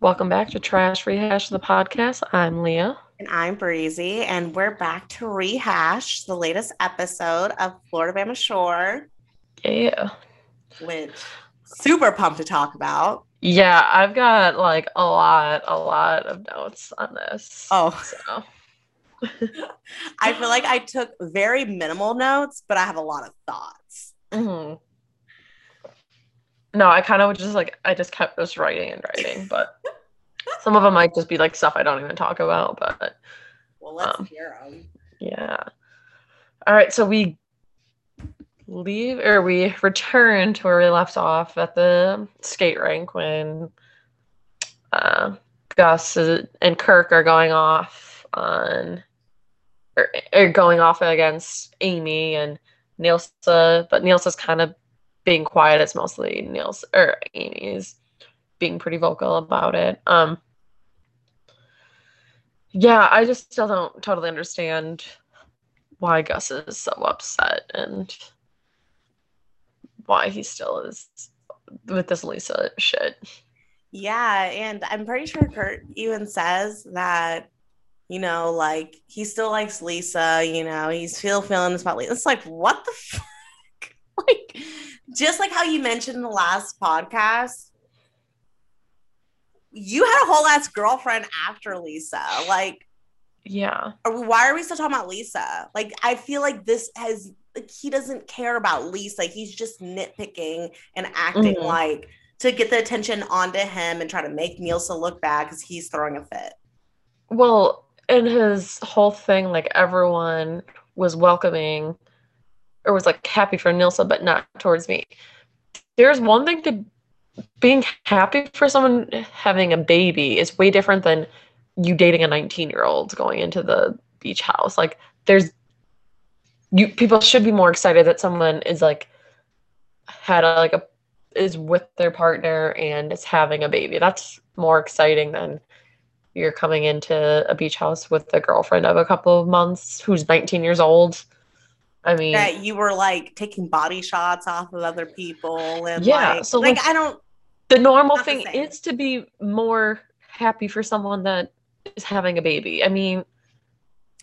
Welcome back to Trash Rehash the podcast. I'm Leah. And I'm Breezy, and we're back to rehash the latest episode of Floribama Shore. Yeah. Which super pumped to talk about. Yeah, I've got like a lot, a lot of notes on this. Oh. So. I feel like I took very minimal notes, but I have a lot of thoughts. Mm-hmm. No, I kind of just like I just kept just writing and writing, but some of them might just be like stuff I don't even talk about. But well, let's um, hear them. Yeah. All right, so we leave or we return to where we left off at the skate rink when uh, Gus and Kirk are going off on or, or going off against Amy and Nilsa, but Nilsa's kind of being quiet. It's mostly Nils or Amy's being pretty vocal about it. Um, yeah, I just still don't totally understand why Gus is so upset and why he still is with this Lisa shit. Yeah, and I'm pretty sure Kirk even says that, you know, like he still likes Lisa, you know, he's still feeling this about Lisa. It's like, what the? Just like how you mentioned in the last podcast, you had a whole ass girlfriend after Lisa. Like, yeah. Are why are we still talking about Lisa? Like, I feel like this has like he doesn't care about Lisa. Like, He's just nitpicking and acting mm-hmm. like to get the attention onto him and try to make Nilsa look bad because he's throwing a fit. Well, in his whole thing, like everyone was welcoming or was like happy for Nilsa, but not towards me. There's one thing to being happy for someone having a baby is way different than you dating a 19 year old going into the beach house. Like there's you people should be more excited that someone is like had a, like a is with their partner and is having a baby. That's more exciting than you're coming into a beach house with a girlfriend of a couple of months who's 19 years old I mean, that you were like taking body shots off of other people, and yeah, like, so like, like I don't. The normal thing the is to be more happy for someone that is having a baby. I mean,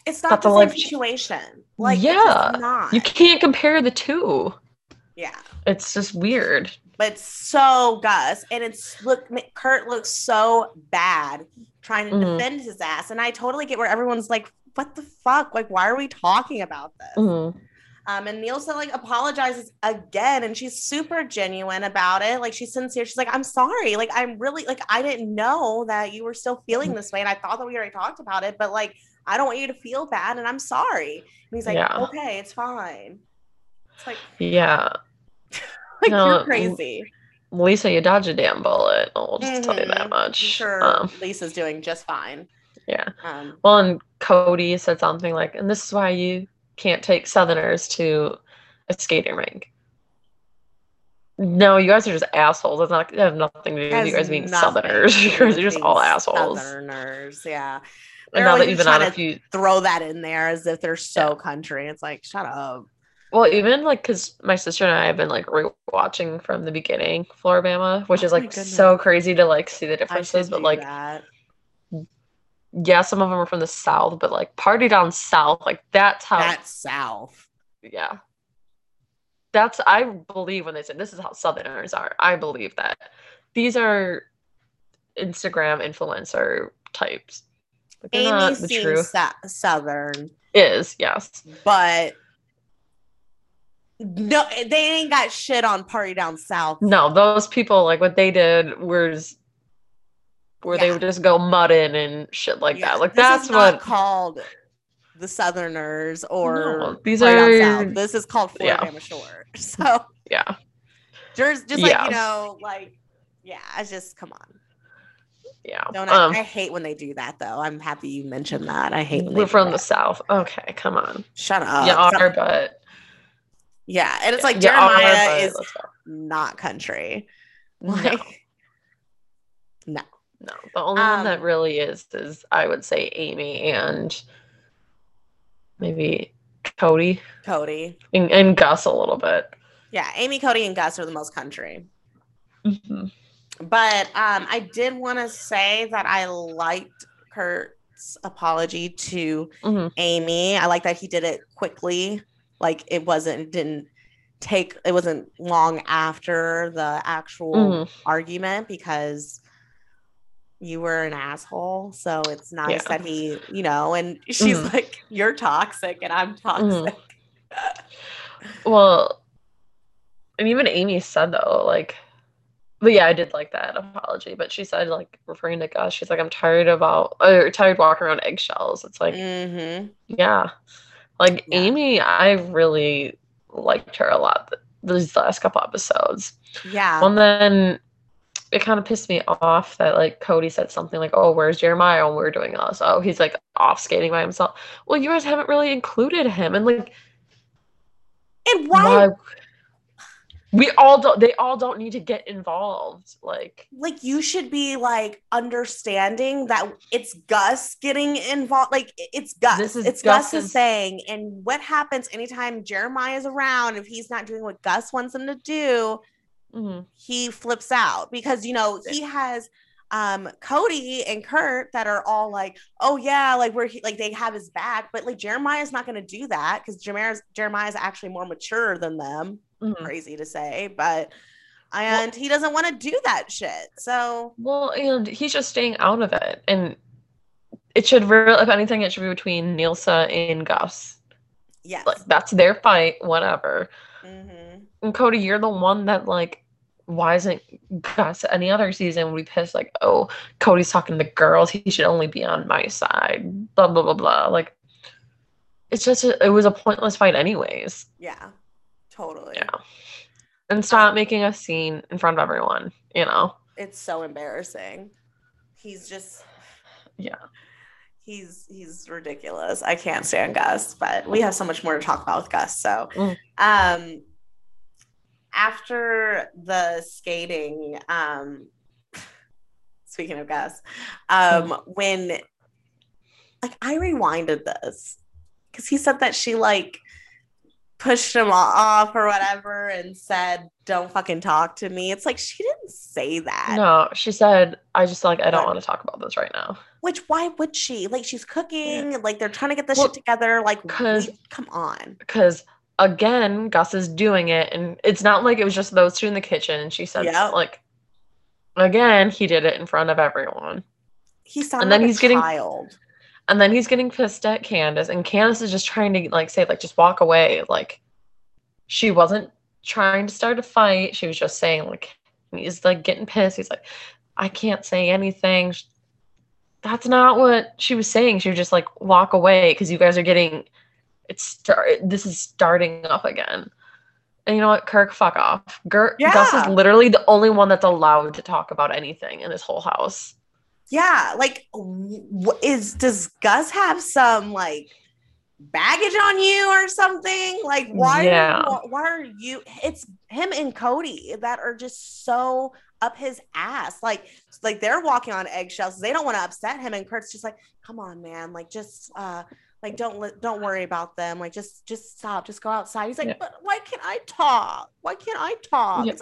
it's not, the same life situation. Like, yeah, you can't compare the two. Yeah, it's just weird. But so Gus, and it's look, Kirk looks so bad trying to mm-hmm. defend his ass, and I totally get where everyone's like, "What the fuck? Like, why are we talking about this?" Mm-hmm. Um, and Nilsa like apologizes again, and she's super genuine about it. Like she's sincere. She's like, "I'm sorry. Like I'm really like I didn't know that you were still feeling this way, and I thought that we already talked about it, but like I don't want you to feel bad, and I'm sorry." And he's like, yeah. "Okay, it's fine." It's like, yeah, like no, you're crazy. Lisa, you dodge a damn bullet. I'll just mm-hmm. tell you that mm-hmm. much. I'm sure, um, Lisa's doing just fine. Yeah. Um, well, and Cody said something like, "And this is why you can't take Southerners to a skating rink. No, you guys are just assholes. It's not it has nothing to do with you guys being Southerners. You guys are just all assholes. Southerners, yeah. And now that you've been on a few, throw that in there as if they're so yeah. country. It's like, shut up. Well, even like because my sister and I have been like rewatching from the beginning Floribama, which oh is like so crazy to like see the differences. But like, that yeah, some of them are from the south, but like party down south, like that's how that's south. Yeah. That's I believe when they say this is how southerners are. I believe that. These are Instagram influencer types. Like, Amy not the true southern. Is, yes. But no, they ain't got shit on party down south. No, those people like what they did was where yeah. they would just go mudding and shit like yeah. that. Like this that's what called the Southerners or no, these are this is called Florida yeah. Shore. So yeah, just just like yeah. you know, like yeah, it's just come on. Yeah, don't I, um, I, hate when they do that though. I'm happy you mentioned that. I hate. we're from the south. Okay, come on. Shut up. Yeah, are, but yeah, and it's like Jeremiah are, is not country. Like, no. no. No, the only um, one that um, really is is I would say Amy and maybe Cody. Cody. And, and Gus a little bit. Yeah, Amy, Cody, and Gus are the most country. Mm-hmm. But um, I did want to say that I liked Kirk's apology to Mhm. Amy. I like that he did it quickly. Like it wasn't didn't take it wasn't long after the actual Mhm. argument because you were an asshole. So it's nice Yeah. that he, you know, and she's Mhm. like, You're toxic and I'm Mm-hmm. toxic. Well, and even Amy said though, like, but yeah, I did like that apology. But she said, like, referring to Gus, she's like, I'm tired of about, or tired walking around eggshells. It's like, mm-hmm. yeah, like Yeah. Amy, I really liked her a lot these last couple episodes. Yeah. Well, then it kind of pissed me off that like Cody said something like, "Oh, where's Jeremiah when we're doing this?" Oh, he's like off skating by himself. Well, you guys haven't really included him, and like, and why why? We all don't. They all don't need to get involved. Like, like you should be like understanding that it's Gus getting involved. Like it's Gus. This is it's Gus's Gus's- thing. And what happens anytime Jeremiah is around, if he's not doing what Gus wants him to do, mhm. he flips out because you know he has um Cody and Kirk that are all like, oh yeah, like we're like they have his back, but like Jeremiah's not gonna do that because Jeremiah's Jeremiah's actually more mature than them. Mhm. Crazy to say, but and he doesn't want to do that shit. So well, and he's just staying out of it, and it should really, if anything, it should be between Nilsa and Gus. yes. Like, that's their fight. Whatever. Mhm. And Cody, you're the one that like, why isn't Gus any other season would be pissed like, oh, Cody's talking to girls, he should only be on my side, blah blah blah blah. Like, it's just a, it was a pointless fight anyways. Yeah. Totally. Yeah. And stop making a scene in front of everyone. You know. It's so embarrassing. He's just Yeah. he's he's ridiculous. I can't stand Gus, but we have so much more to talk about with Gus. So Mm. um after the skating, um speaking of Gus, um when like I rewinded this because he said that she like pushed him off or whatever and said, Don't fucking talk to me. It's like she didn't say that. No, she said, I just like I don't want to talk about this right now. Which why would she? Like she's cooking, like they're trying to get this Well, shit together. Like 'cause- come on. Because again, Gus is doing it, and it's not like it was just those two in the kitchen. And she said, Yep. like, again, he did it in front of everyone. He sounded And then like he's a getting- child. And then he's getting pissed at Candace, and Candace is just trying to like say, like, just walk away. Like, she wasn't trying to start a fight. She was just saying, like, he's like getting pissed. He's like, I can't say anything. Sh- That's not what she was saying. She was just like, walk away because you guys are getting it's start. This is starting up again. And you know what, Kirk, fuck off. Gur- Gus is literally the only one that's allowed to talk about anything in this whole house. Yeah, like is does Gus have some like baggage on you or something? Like why Yeah. are you, why are you it's him and Cody that are just so up his ass. Like like they're walking on eggshells. They don't want to upset him and Kirk's just like, "Come on, man. Like just uh like don't don't worry about them. Like just just stop. Just go outside." He's like, Yeah. "But why can't I talk? Why can't I talk?" Yeah. It's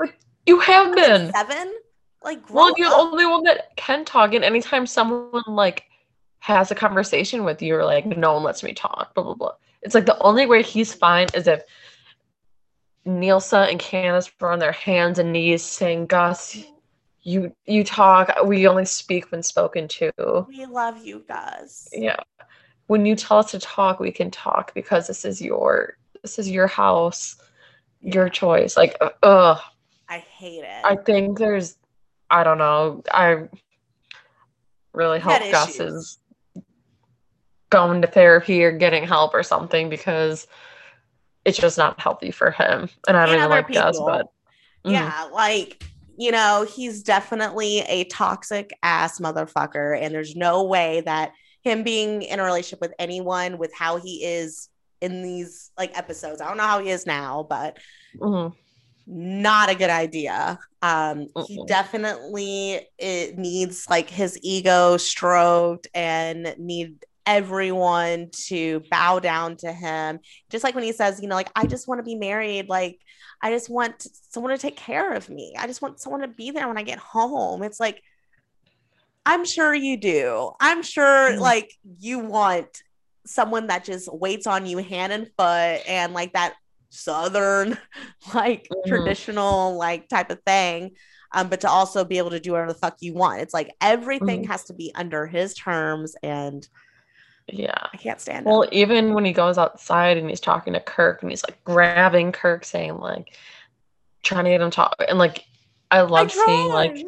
like You have been. seven. Like Well, you're the only one that can talk, and anytime someone like has a conversation with you, you're like, no one lets me talk, blah blah blah. It's like the only way he's fine is if Nilsa and Candace were on their hands and knees saying, Gus, you you talk, we only speak when spoken to. We love you, Gus. Yeah. When you tell us to talk, we can talk because this is your this is your house, your choice. Like, uh, ugh. I hate it. I think there's, I don't know. I really hope Gus is going to therapy or getting help or something because it's just not healthy for him. And I don't And even like Gus, but mm, yeah, like you know, he's definitely a toxic ass motherfucker, and there's no way that him being in a relationship with anyone with how he is in these like episodes. I don't know how he is now, but mhm. not a good idea. Um, he Mm-mm. definitely it needs like his ego stroked and need everyone to bow down to him. Just like when he says, you know, like, I just want to be married. Like, I just want someone to take care of me. I just want someone to be there when I get home. It's like, I'm sure you do. I'm sure mm. like you want someone that just waits on you hand and foot and like that southern like mm-hmm. traditional like type of thing um but to also be able to do whatever the fuck you want it's like everything mm-hmm. has to be under his terms and yeah i can't stand it. well him. even when he goes outside and he's talking to kirk and he's like grabbing kirk saying like trying to get him talk and like i love I seeing like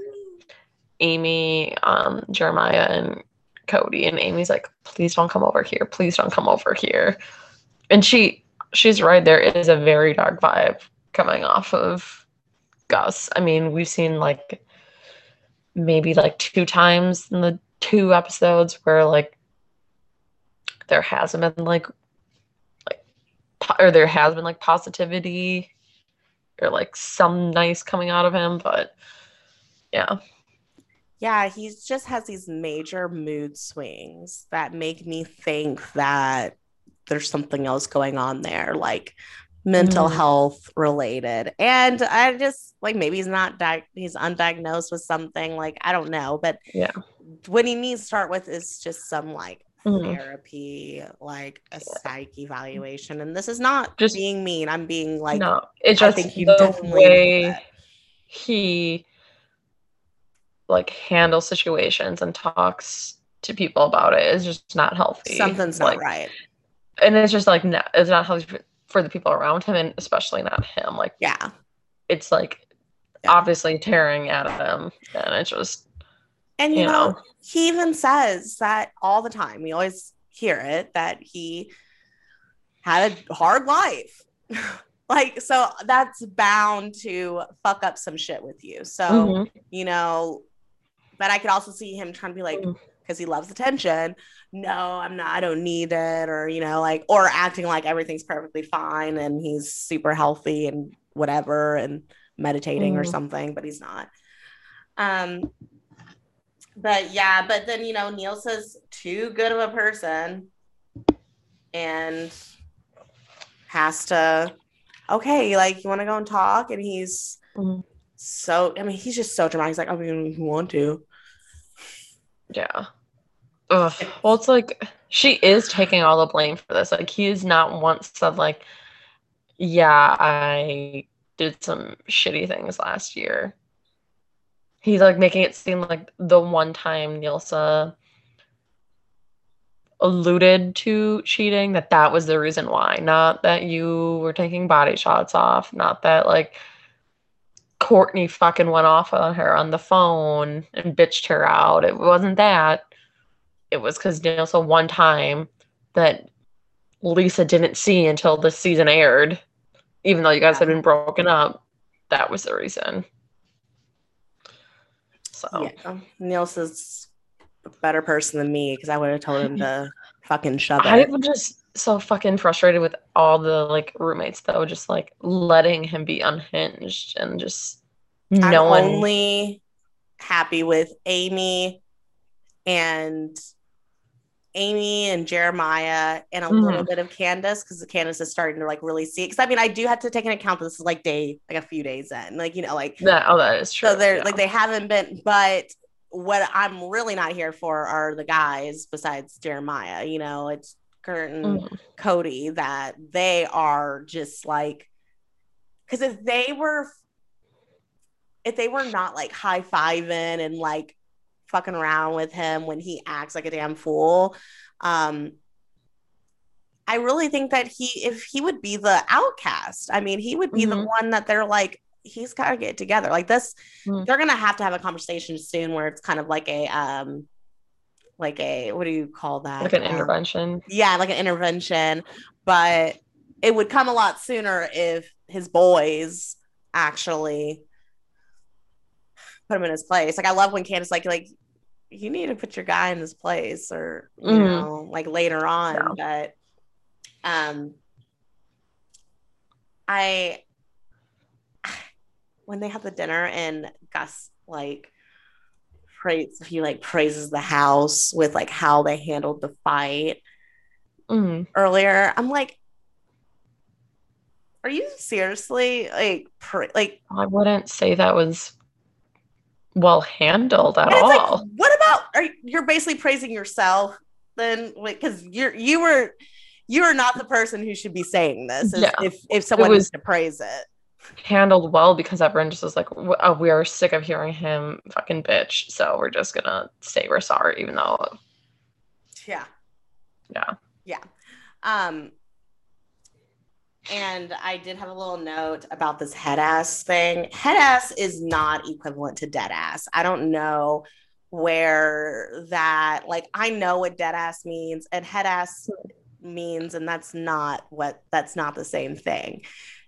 amy um jeremiah and cody and amy's like please don't come over here please don't come over here and she she's right. There is a very dark vibe coming off of Gus. I mean, we've seen like maybe like two times in the two episodes where like there hasn't been like like or there has been like positivity or like some nice coming out of him, but yeah. Yeah, he just has these major mood swings that make me think that there's something else going on there, like mental mm. health related. And I just like maybe he's not di- he's undiagnosed with something like I don't know, but yeah, what he needs to start with is just some like mm. therapy, like a yeah. psych evaluation. And this is not just being mean. I'm being like no, it's just I think you the way he like handles situations and talks to people about it is just not healthy. Something's like, not right and it's just like no, it's not healthy for the people around him, and especially not him. Like yeah, it's like yeah. obviously tearing at him, and it's just and you, you know, know he even says that all the time. We always hear it that he had a hard life. like so that's bound to fuck up some shit with you so mm-hmm. you know but i could also see him trying to be like mm because he loves attention. No, I'm not, I don't need it, or, you know, like, or acting like everything's perfectly fine and he's super healthy and whatever and meditating mm. or something, but he's not. Um, but yeah, but then, you know, Nilsa's too good of a person and has to, okay, like, you want to go and talk? And he's, mm. so I mean, he's just so dramatic. He's like, I mean, you want to. Yeah. Ugh. Well, it's like she is taking all the blame for this. Like he is not once said like, "Yeah, I did some shitty things last year." He's like making it seem like the one time Nilsa alluded to cheating that that was the reason why, not that you were taking body shots off, not that like Courtney fucking went off on her on the phone and bitched her out. It wasn't that it was because Daniel saw one time that Lisa didn't see until the season aired, even though you guys yeah. had been broken up. That was the reason. So yeah, Nilsa is a better person than me because I would have told him to fucking shove it. I'm just so fucking frustrated with all the like roommates though, just like letting him be unhinged and just no I'm only happy with Amy and Amy and Jeremiah and a mm-hmm. little bit of Candace because Candace is starting to like really see. Because I mean, I do have to take an account that this is like day, like a few days in, like you know, like that. Oh, that is true. So they're yeah. like they haven't been, but what I'm really not here for are the guys besides Jeremiah. You know, it's Kirk and mm-hmm. Cody that they are just like, because if they were, if they were not like high fiving and like fucking around with him when he acts like a damn fool. Um, I really think that he, if he would be the outcast, I mean, he would be mm-hmm. the one that they're like, he's got to get together. Like this, mm-hmm. they're gonna have to have a conversation soon where it's kind of like a, um, like a what do you call that? Like an um, intervention. Yeah, like an intervention. But it would come a lot sooner if his boys actually put him in his place. Like I love when Candace like like you need to put your guy in his place or you mm-hmm. know like later on yeah. but um I when they have the dinner and Gus like praise he like praises the house with like how they handled the fight Mm. earlier. I'm like, are you seriously like pra- like I wouldn't say that was well handled at it's like, all. what about are you- you're basically praising yourself then because you're you were you are not the person who should be saying this is Yeah. if if someone was- to praise it. handled well because everyone just was like, oh, we are sick of hearing him fucking bitch. So we're just gonna say we're sorry, even though, Yeah. yeah. Yeah. Um and I did have a little note about this head ass thing. Head ass is not equivalent to dead ass. I don't know where that like I know what dead ass means and head ass hmm. means and that's not what that's not the same thing.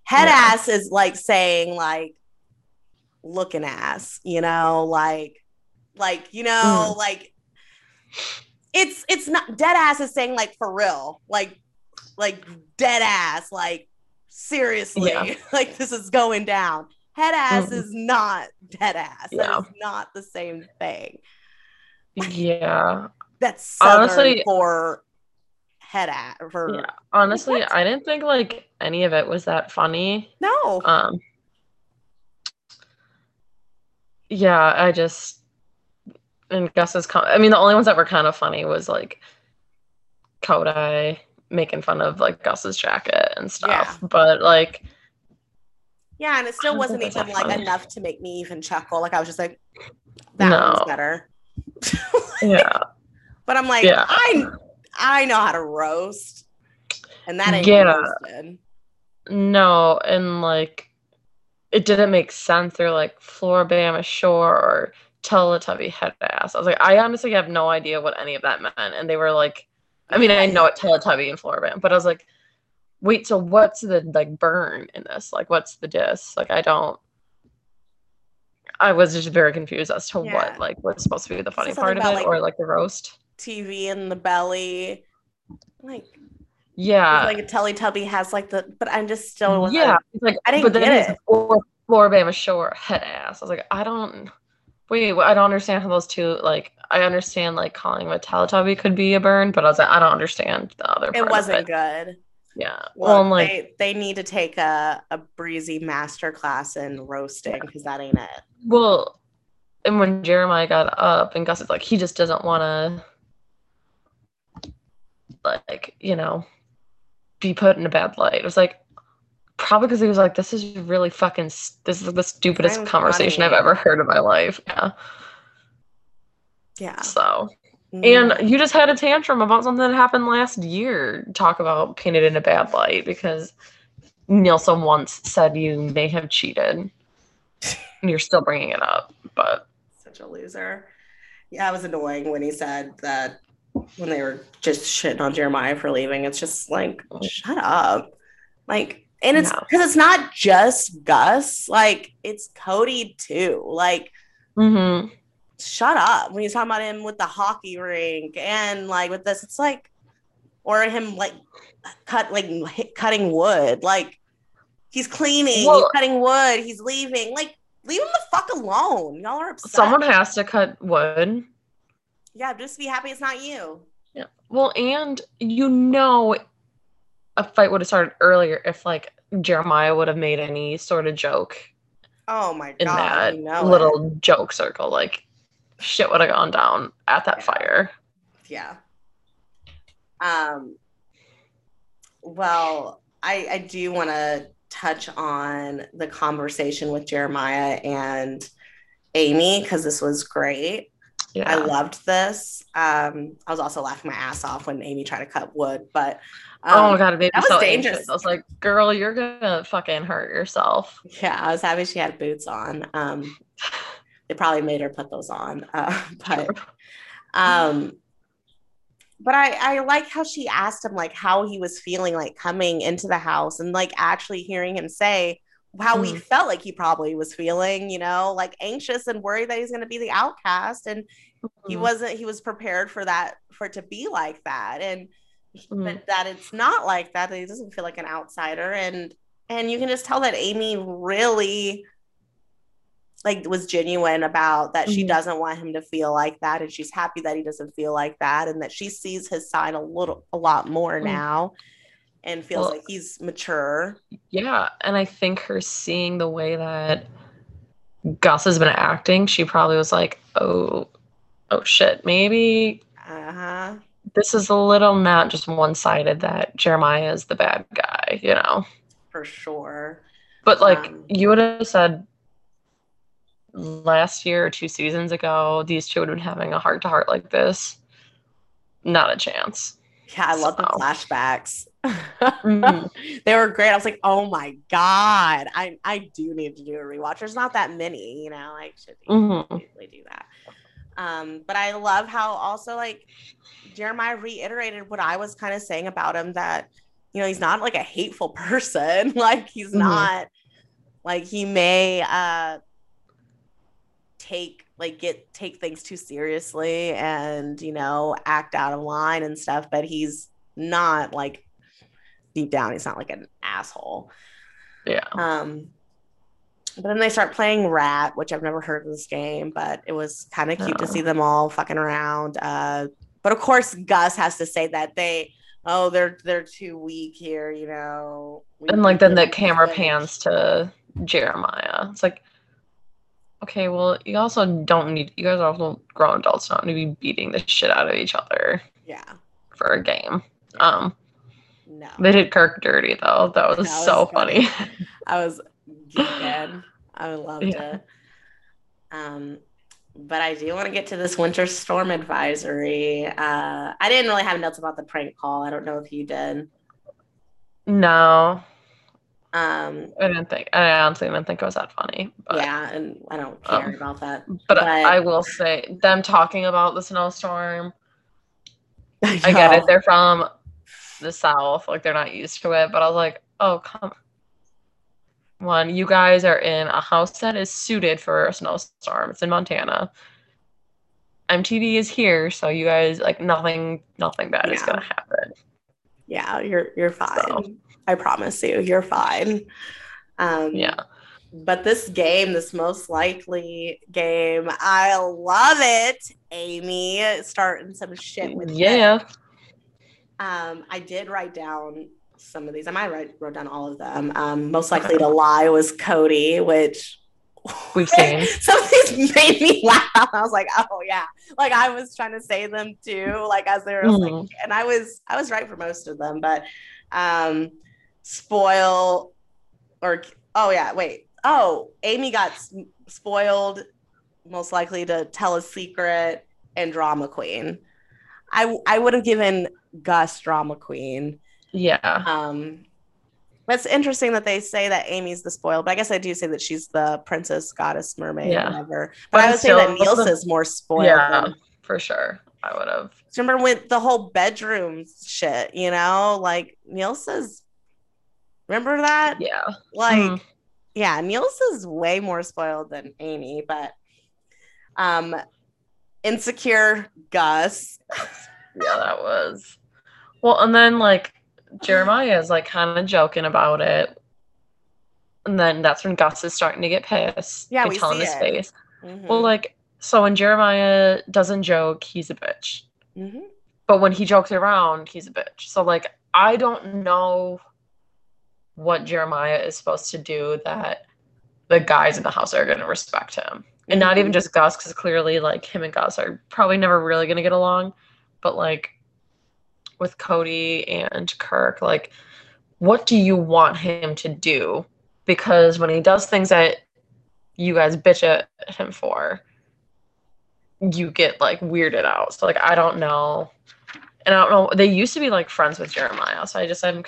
Head Yeah. ass is like saying like looking ass, you know, like like you know, mm. like it's it's not dead ass is saying like for real, like like dead ass, like seriously, Yeah. like this is going down. Head ass Mhm. is not dead ass. Yeah. That is not the same thing. Yeah. That's southern Honestly- for head ass for Yeah. Honestly, What? I didn't think like any of it was that funny. no. Um Yeah, I just and Gus's com- I mean the only ones that were kind of funny was like Cody making fun of like Gus's jacket and stuff. But like yeah, and it still wasn't even like funny. enough to make me even chuckle. Like I was just like, that No. one's better. yeah. But I'm like, Yeah. I I know how to roast. And that ain't Yeah. roasted. No, and like it didn't make sense. They're like Floribama Shore or Teletubby head ass. I was like, I honestly have no idea what any of that meant. And they were like, I mean, I know it Teletubby and Floribama, but I was like, wait, so what's the like burn in this? Like, what's the diss? Like, I don't. I was just very confused as to Yeah. what like was supposed to be the funny part of it, like- or like the roast. TV in the belly. Like, Yeah, like a Teletubby has like the, but I'm just still yeah. It's like, I didn't but then get it. Or Floribama Shore head ass. I was like, I don't. Wait, I don't understand how those two like. I understand like calling him a Teletubby could be a burn, but I was like, I don't understand the other. It wasn't it. good. Yeah. Well, Well, like, they, they need to take a, a breezy master class in roasting because that ain't it. well, and when Jeremiah got up and Gus is like, he just doesn't want to, like, you know, be put in a bad light. It was like. Probably because he was like, "This is really fucking. This is the stupidest I'm conversation I've ever heard in my life." Yeah. Yeah. So Mm. And you just had a tantrum about something that happened last year. Talk about painted in a bad light because Nilsa once said you may have cheated. And you're still bringing it up, but such a loser. Yeah, it was annoying when he said that when they were just shitting on Jeremiah for leaving. It's just like, shut up. Like, and it's because it's not just Gus, like, it's Cody too. Like, hmm shut up when he's talking about him with the hockey rink and like with this. It's like, or him like cut, like cutting wood. Like, he's cleaning, he's cutting wood, he's leaving. Like, leave him the fuck alone. Y'all are upset. someone has to cut wood. Yeah, just be happy it's not you. Yeah. Well, and you know, a fight would have started earlier if like Jeremiah would have made any sort of joke Oh my god in that you know little it. joke circle. Like shit would have gone down at that Yeah. fire. Yeah. Um. Well, I I do want to touch on the conversation with Jeremiah and Amy because this was great. Yeah. I loved this. Um, I was also laughing my ass off when Amy tried to cut wood, but oh um, my god, it made me that was so dangerous. anxious. I was like, girl, you're gonna fucking hurt yourself. yeah, I was happy she had boots on. Um, they probably made her put those on, uh, but um but I, I like how she asked him like how he was feeling like coming into the house and like actually hearing him say how we Mhm. felt like he probably was feeling you know like anxious and worried that he's going to be the outcast and he Mhm. wasn't he was prepared for that for it to be like that and Mhm. but that it's not like that that he doesn't feel like an outsider and and you can just tell that amy really like was genuine about that she Mhm. doesn't want him to feel like that and she's happy that he doesn't feel like that and that she sees his side a little a lot more Mm. now and feels Well- like he's mature Yeah, and I think her seeing the way that Gus has been acting, she probably was like, "Oh, oh shit, maybe uh-huh this is a little not just one-sided that Jeremiah is the bad guy, you know." for sure But like Um, you would have said last year or two seasons ago, these two would have been having a heart-to-heart like this. Not a chance. yeah i love the So- flashbacks Mhm. they were great i was like oh my god i i do need to do a rewatch there's not that many you know I should Mhm. usually do that um but i love how also like jeremiah reiterated what i was kind of saying about him that you know he's not like a hateful person like he's Mhm. not like he may uh take like get take things too seriously and you know act out of line and stuff but he's not like deep down he's not like an asshole Yeah. um but then they start playing rat which i've never heard of this game but it was kind of cute to see them all fucking around uh but of course gus has to say that they oh they're they're too weak here you know We And like then the camera finish." pans to Jeremiah. It's like, okay, well, you also don't need. You guys are also grown adults, not to be beating the shit out of each other yeah for a game. Um, no they did Kirk dirty though. That was That so funny. funny. I was geeking. I loved Yeah. it. Um, but I do want to get to this winter storm advisory. Uh, I didn't really have notes about the prank call. I don't know if you did. no, Um, I didn't think. I honestly didn't think it was that funny. But, yeah, and I don't care um, about that. but, but- I will say them talking about the snowstorm. I, I get it. They're from the south, like they're not used to it. But I was like, oh come on, you guys are in a house that is suited for a snowstorm. It's in Montana. MTV is here, so you guys like nothing, nothing bad is gonna happen. Yeah, you're you're fine. So. I promise you, you're fine. Um, Yeah, But this game, this most likely game, I love it. Amy starting some shit with yeah. Nick. Um, I did write down some of these. I might write wrote down all of them. Um, most likely to lie was Cody, which We've seen. some of these made me laugh. I was like, oh yeah, like I was trying to say them too, like as they were like, Mhm. and I was I was right for most of them, but um, spoil or oh yeah, wait, oh Amy got spoiled, most likely to tell a secret and drama queen. I I would have given Gus drama queen. Yeah. Um, that's interesting that they say that Amy's the spoiled, but I guess I do say that she's the princess, goddess, mermaid, Yeah. whatever. But, But I would say that still- is more spoiled. Yeah, than- for sure. I would have. remember with the whole bedroom shit, you know, like Nilsa's. Remember that? Yeah. Like, Mhm. yeah, Nilsa's way more spoiled than Amy, but um, insecure Gus. Yeah, that was. Well, and then like Jeremiah is like kind of joking about it. And then that's when Gus is starting to get pissed. Yeah, we tell in see his it. face. Mhm, Well, like, so when Jeremiah doesn't joke, he's a bitch. mhm. But when he jokes around, he's a bitch. So, like, I don't know what Jeremiah is supposed to do that the guys in the house are going to respect him. And not even Mhm. just Gus, because clearly, like, him and Gus are probably never really going to get along. But, like, with Cody and Kirk, like, what do you want him to do? Because when he does things that you guys bitch at him for, you get like weirded out. So like I don't know. And I don't know. They used to be like friends with Jeremiah, so I just I'm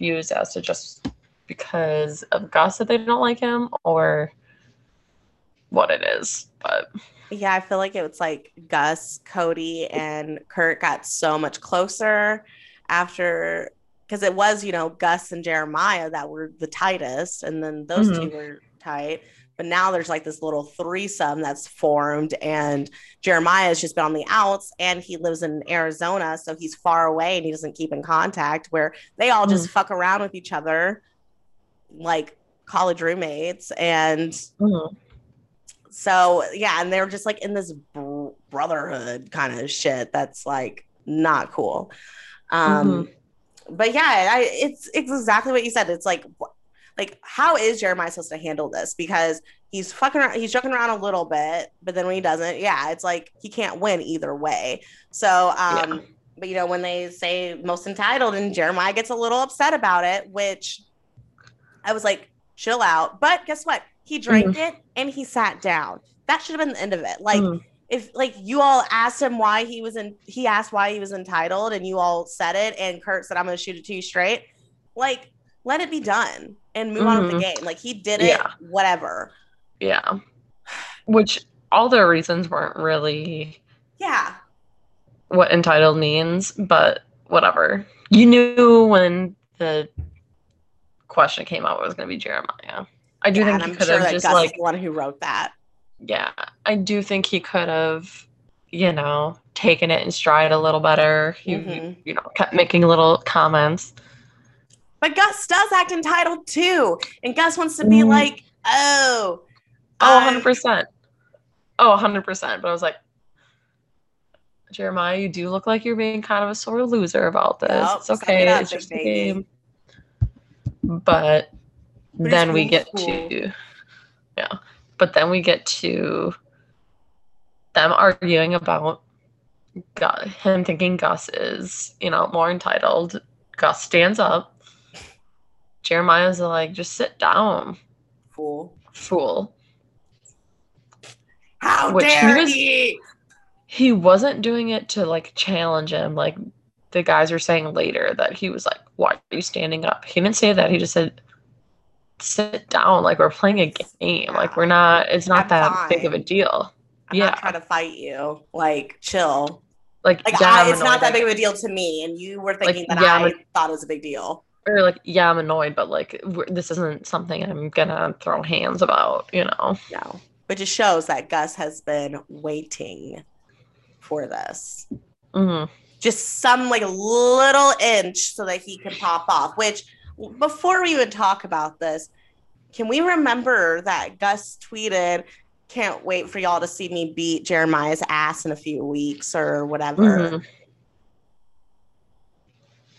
confused as to just because of Gus that they don't like him or what it is. But Yeah, I feel like it was like Gus, Cody, and Kirk got so much closer after because it was, you know, Gus and Jeremiah that were the tightest, and then those Mhm. two were tight. But now there's like this little threesome that's formed, and Jeremiah has just been on the outs, and he lives in Arizona, so he's far away and he doesn't keep in contact. Where they all just fuck around with each other, like college roommates, and mhm. so yeah, and they're just like in this br- brotherhood kind of shit that's like not cool. Um, but yeah, I, it's it's exactly what you said. It's like, like how is Jeremiah supposed to handle this? Because he's fucking around, he's joking around a little bit, but then when he doesn't, yeah, it's like he can't win either way. So, um, Yeah. but you know, when they say most entitled, and Jeremiah gets a little upset about it, which I was like, chill out. But guess what? He drank it and he sat down. That should have been the end of it. Like, Mhm. if like you all asked him why he was in he asked why he was entitled and you all said it and Kirk said I'm gonna shoot it to you straight, like let it be done and move on with the game. Like he did it, Yeah. whatever. yeah. Which all their reasons weren't really Yeah. what entitled means, but whatever. You knew when the question came out it was going to be Jeremiah. I do Yeah, think he could sure have that just Gus like the one who wrote that. yeah, I do think he could have, you know, taken it in stride a little better. He, Mhm. you know, kept making little comments. But Gus does act entitled too. And Gus wants to be Mm. like, oh, Oh, 100%. Oh, 100%. But I was like, Jeremiah, you do look like you're being kind of a sort of loser about this. It's okay. it it's just a game. But, But then we get cool. to, yeah. But then we get to them arguing about Gus, him thinking Gus is, you know, more entitled. Gus stands up. Jeremiah's like, just sit down, fool. fool. How Which he dare was- he? he wasn't doing it to like challenge him like the guys were saying later that he was like why are you standing up he didn't say that he just said sit down like we're playing a game like we're not it's not I'm that big of a deal I'm Yeah. not trying to fight you. Like, chill. like, Like, I, it's not that big of a deal to me, and you were Like, thinking that yeah, I but- thought it was a big deal. Or like yeah i'm annoyed but like this isn't something i'm gonna throw hands about you know No, but just shows that Gus has been waiting for this. hmm Just some like a little inch so that he can pop off. Which, before we even talk about this, can we remember that Gus tweeted, "Can't wait for y'all to see me beat Jeremiah's ass in a few weeks or whatever." Mhm.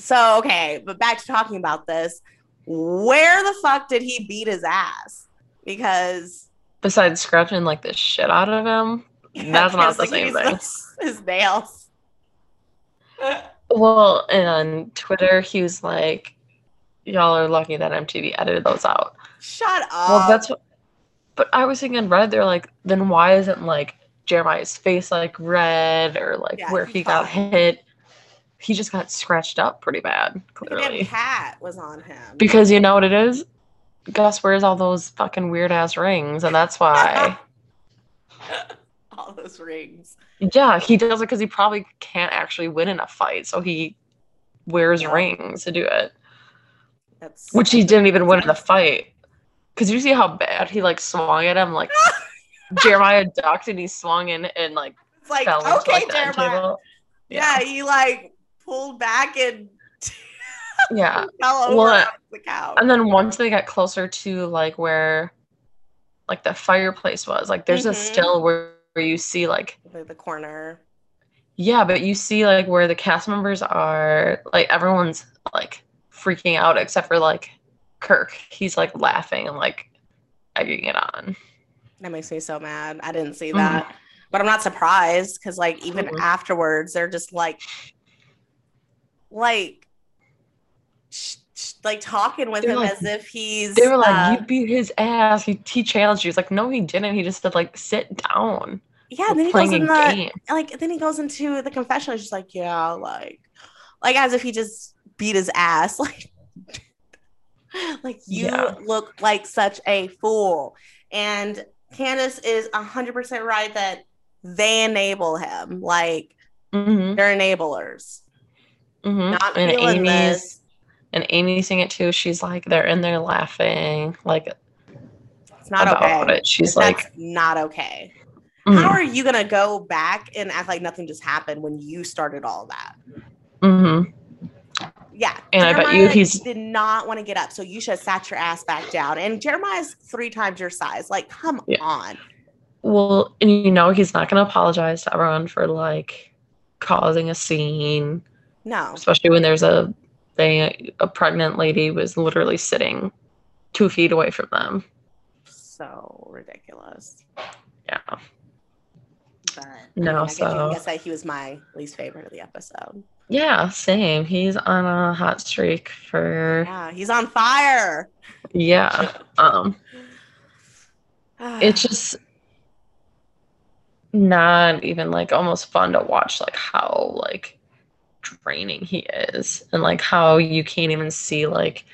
So okay, but back to talking about this. Where the fuck did he beat his ass? Because besides scratching like the shit out of him That's not the Like, same thing. His nails. Well, and on Twitter, he was like, "Y'all are lucky that MTV edited those out." Shut up. Well, that's what. But I was thinking, red. they're like, then why isn't like Jeremiah's face like red or like Yeah, where he got hit? He just got scratched up pretty bad, clearly. cat was on him. Because you know what it is? Gus wears all those fucking weird ass rings, and that's why. all those rings. yeah, he does it because he probably can't actually win in a fight, so he wears Yeah. rings to do it. That's which he didn't even win in the fight. Cause you see how bad he like swung at him, like Jeremiah ducked and he swung in and like it's like okay, like the end Jeremiah. table. Yeah. he like pulled back and yeah. fell over Well, the couch. And then once they got closer to like where like the fireplace was, like there's a Mhm. still where, where you see like the, the corner. yeah, but you see like where the cast members are, like everyone's like freaking out except for like Kirk. He's like laughing and like egging it on. That makes me so mad. I didn't see Mhm. that. But I'm not surprised because like even Mhm. afterwards, they're just like like sh- sh- like talking with They're him like- as if he's They were like, uh, "You beat his ass. He, he challenged you." He's like, "No, he didn't. He just said like sit down. yeah, and then he goes in the game." like then he goes into the confessional he's just like yeah like like as if he just beat his ass like like you Yeah. look like such a fool and candace is 100% right that they enable him like Mm-hmm, they're enablers mm-hmm. not And feeling Amy's this and Amy's seeing it too. She's like, they're in there laughing, like it's not about okay it. She's that's like, not okay mm, how are you gonna go back and act like nothing just happened when you started all that mm-hmm. Yeah. And I bet you Jeremiah he's- did not want to get up. So you should have sat your ass back down. And Jeremiah's three times your size. Like, come Yeah. on. well, and you know he's not going to apologize to everyone for like causing a scene, No. especially when there's a they a pregnant lady was literally sitting two feet away from them. So ridiculous. Yeah. But No, I, guess, so- I guess he was my least favorite of the episode. Yeah, same. He's on a hot streak for Yeah, he's on fire. yeah. Um it's just not even like almost fun to watch like how like draining he is and like how you can't even see like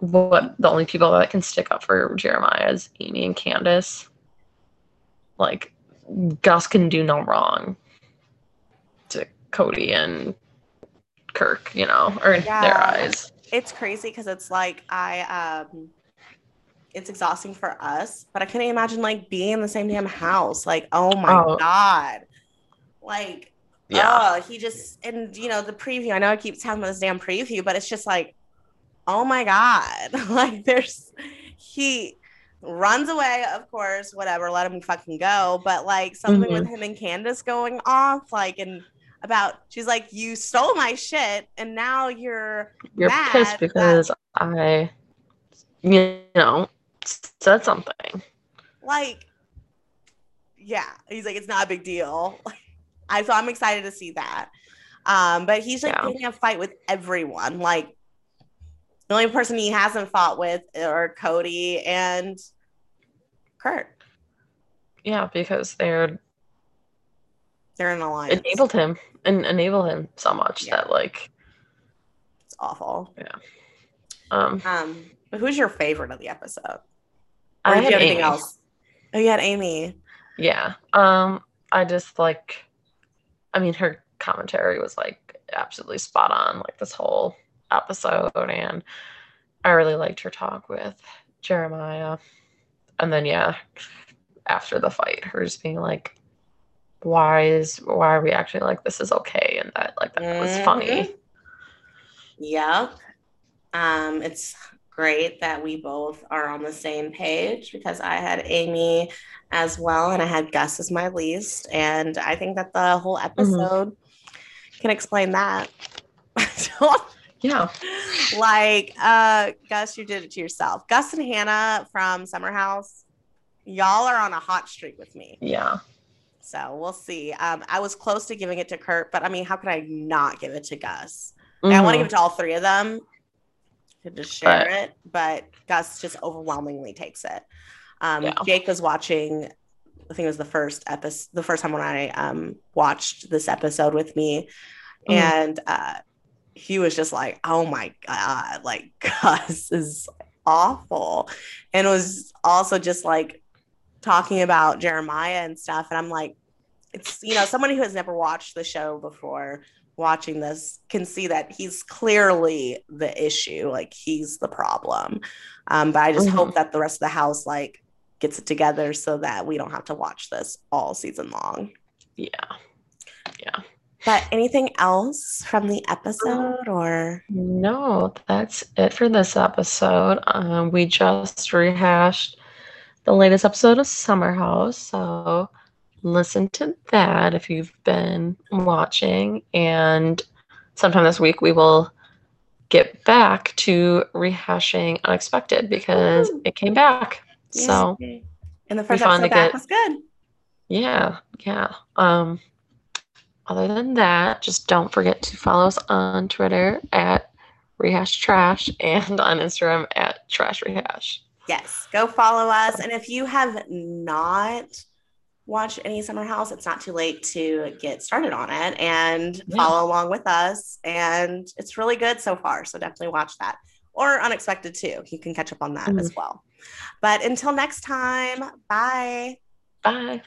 what the only people that can stick up for Jeremiah is Amy and Candace. Like Gus can do no wrong to Cody and Kirk, you know, or in their eyes. it's crazy because it's like I um it's exhausting for us, but I couldn't imagine like being in the same damn house. Like, oh my Oh. god. Like Yeah. oh, he just and you know the preview. I know I keep talking about this damn preview, but it's just like, oh my god. like there's he runs away, of course, whatever, let him fucking go. But like something with mm-hmm. him and Candace going off, like and about she's like, You stole my shit and now you're You're pissed that- because I, you know, said something. like yeah he's like it's not a big deal i so i'm excited to see that. Um but he's like Yeah. getting a fight with everyone. Like the only person he hasn't fought with are cody and Kirk. Yeah, because they're they're in an alliance. enabled him and enable him so much Yeah. that like, it's awful. Yeah. um, um but who's your favorite of the episode? Or I had anything else? Oh you had amy. Yeah. Um, I just like, I mean, her commentary was like absolutely spot on, like this whole episode, and I really liked her talk with Jeremiah. And then yeah, after the fight, her just being like, "Why is why are we acting like this is okay?" And that like that was funny. yeah Um, it's great that we both are on the same page because I had Amy as well, and I had Gus as my least. And I think that the whole episode can explain that. Yeah. like, uh, Gus, you did it to yourself. Gus and Hannah from Summer House, y'all are on a hot streak with me. Yeah. So we'll see. Um, I was close to giving it to Kirk, but I mean, how could I not give it to Gus? Like, I want to give it to all three of them to just share But- it, but Gus just overwhelmingly takes it. Um, Yeah. Jake was watching. I think it was the first episode, the first time when I um, watched this episode with me, Mhm. and uh, he was just like, "Oh my god, like Gus is awful," and was also just like talking about Jeremiah and stuff, and I'm like, it's you know someone who has never watched the show before watching this can see that he's clearly the issue like he's the problem um, but i just Mhm. hope that the rest of the house like gets it together so that we don't have to watch this all season long Yeah. Yeah. But anything else from the episode or No, that's it for this episode. Um, we just rehashed the latest episode of Summer House, so listen to that if you've been watching. And sometime this week, we will get back to rehashing Unexpected because Woohoo. it came back. So Yay. and the first episode back get- was good yeah, yeah. Um, other than that, just don't forget to follow us on Twitter at Rehash Trash and on Instagram at Trash Rehash. Yes, go follow us. And if you have not watched any Summer House, it's not too late to get started on it and Yeah. follow along with us. And it's really good so far. So definitely watch that. Or Unexpected too. You can catch up on that as mm-hmm. well. But until next time, bye. Bye.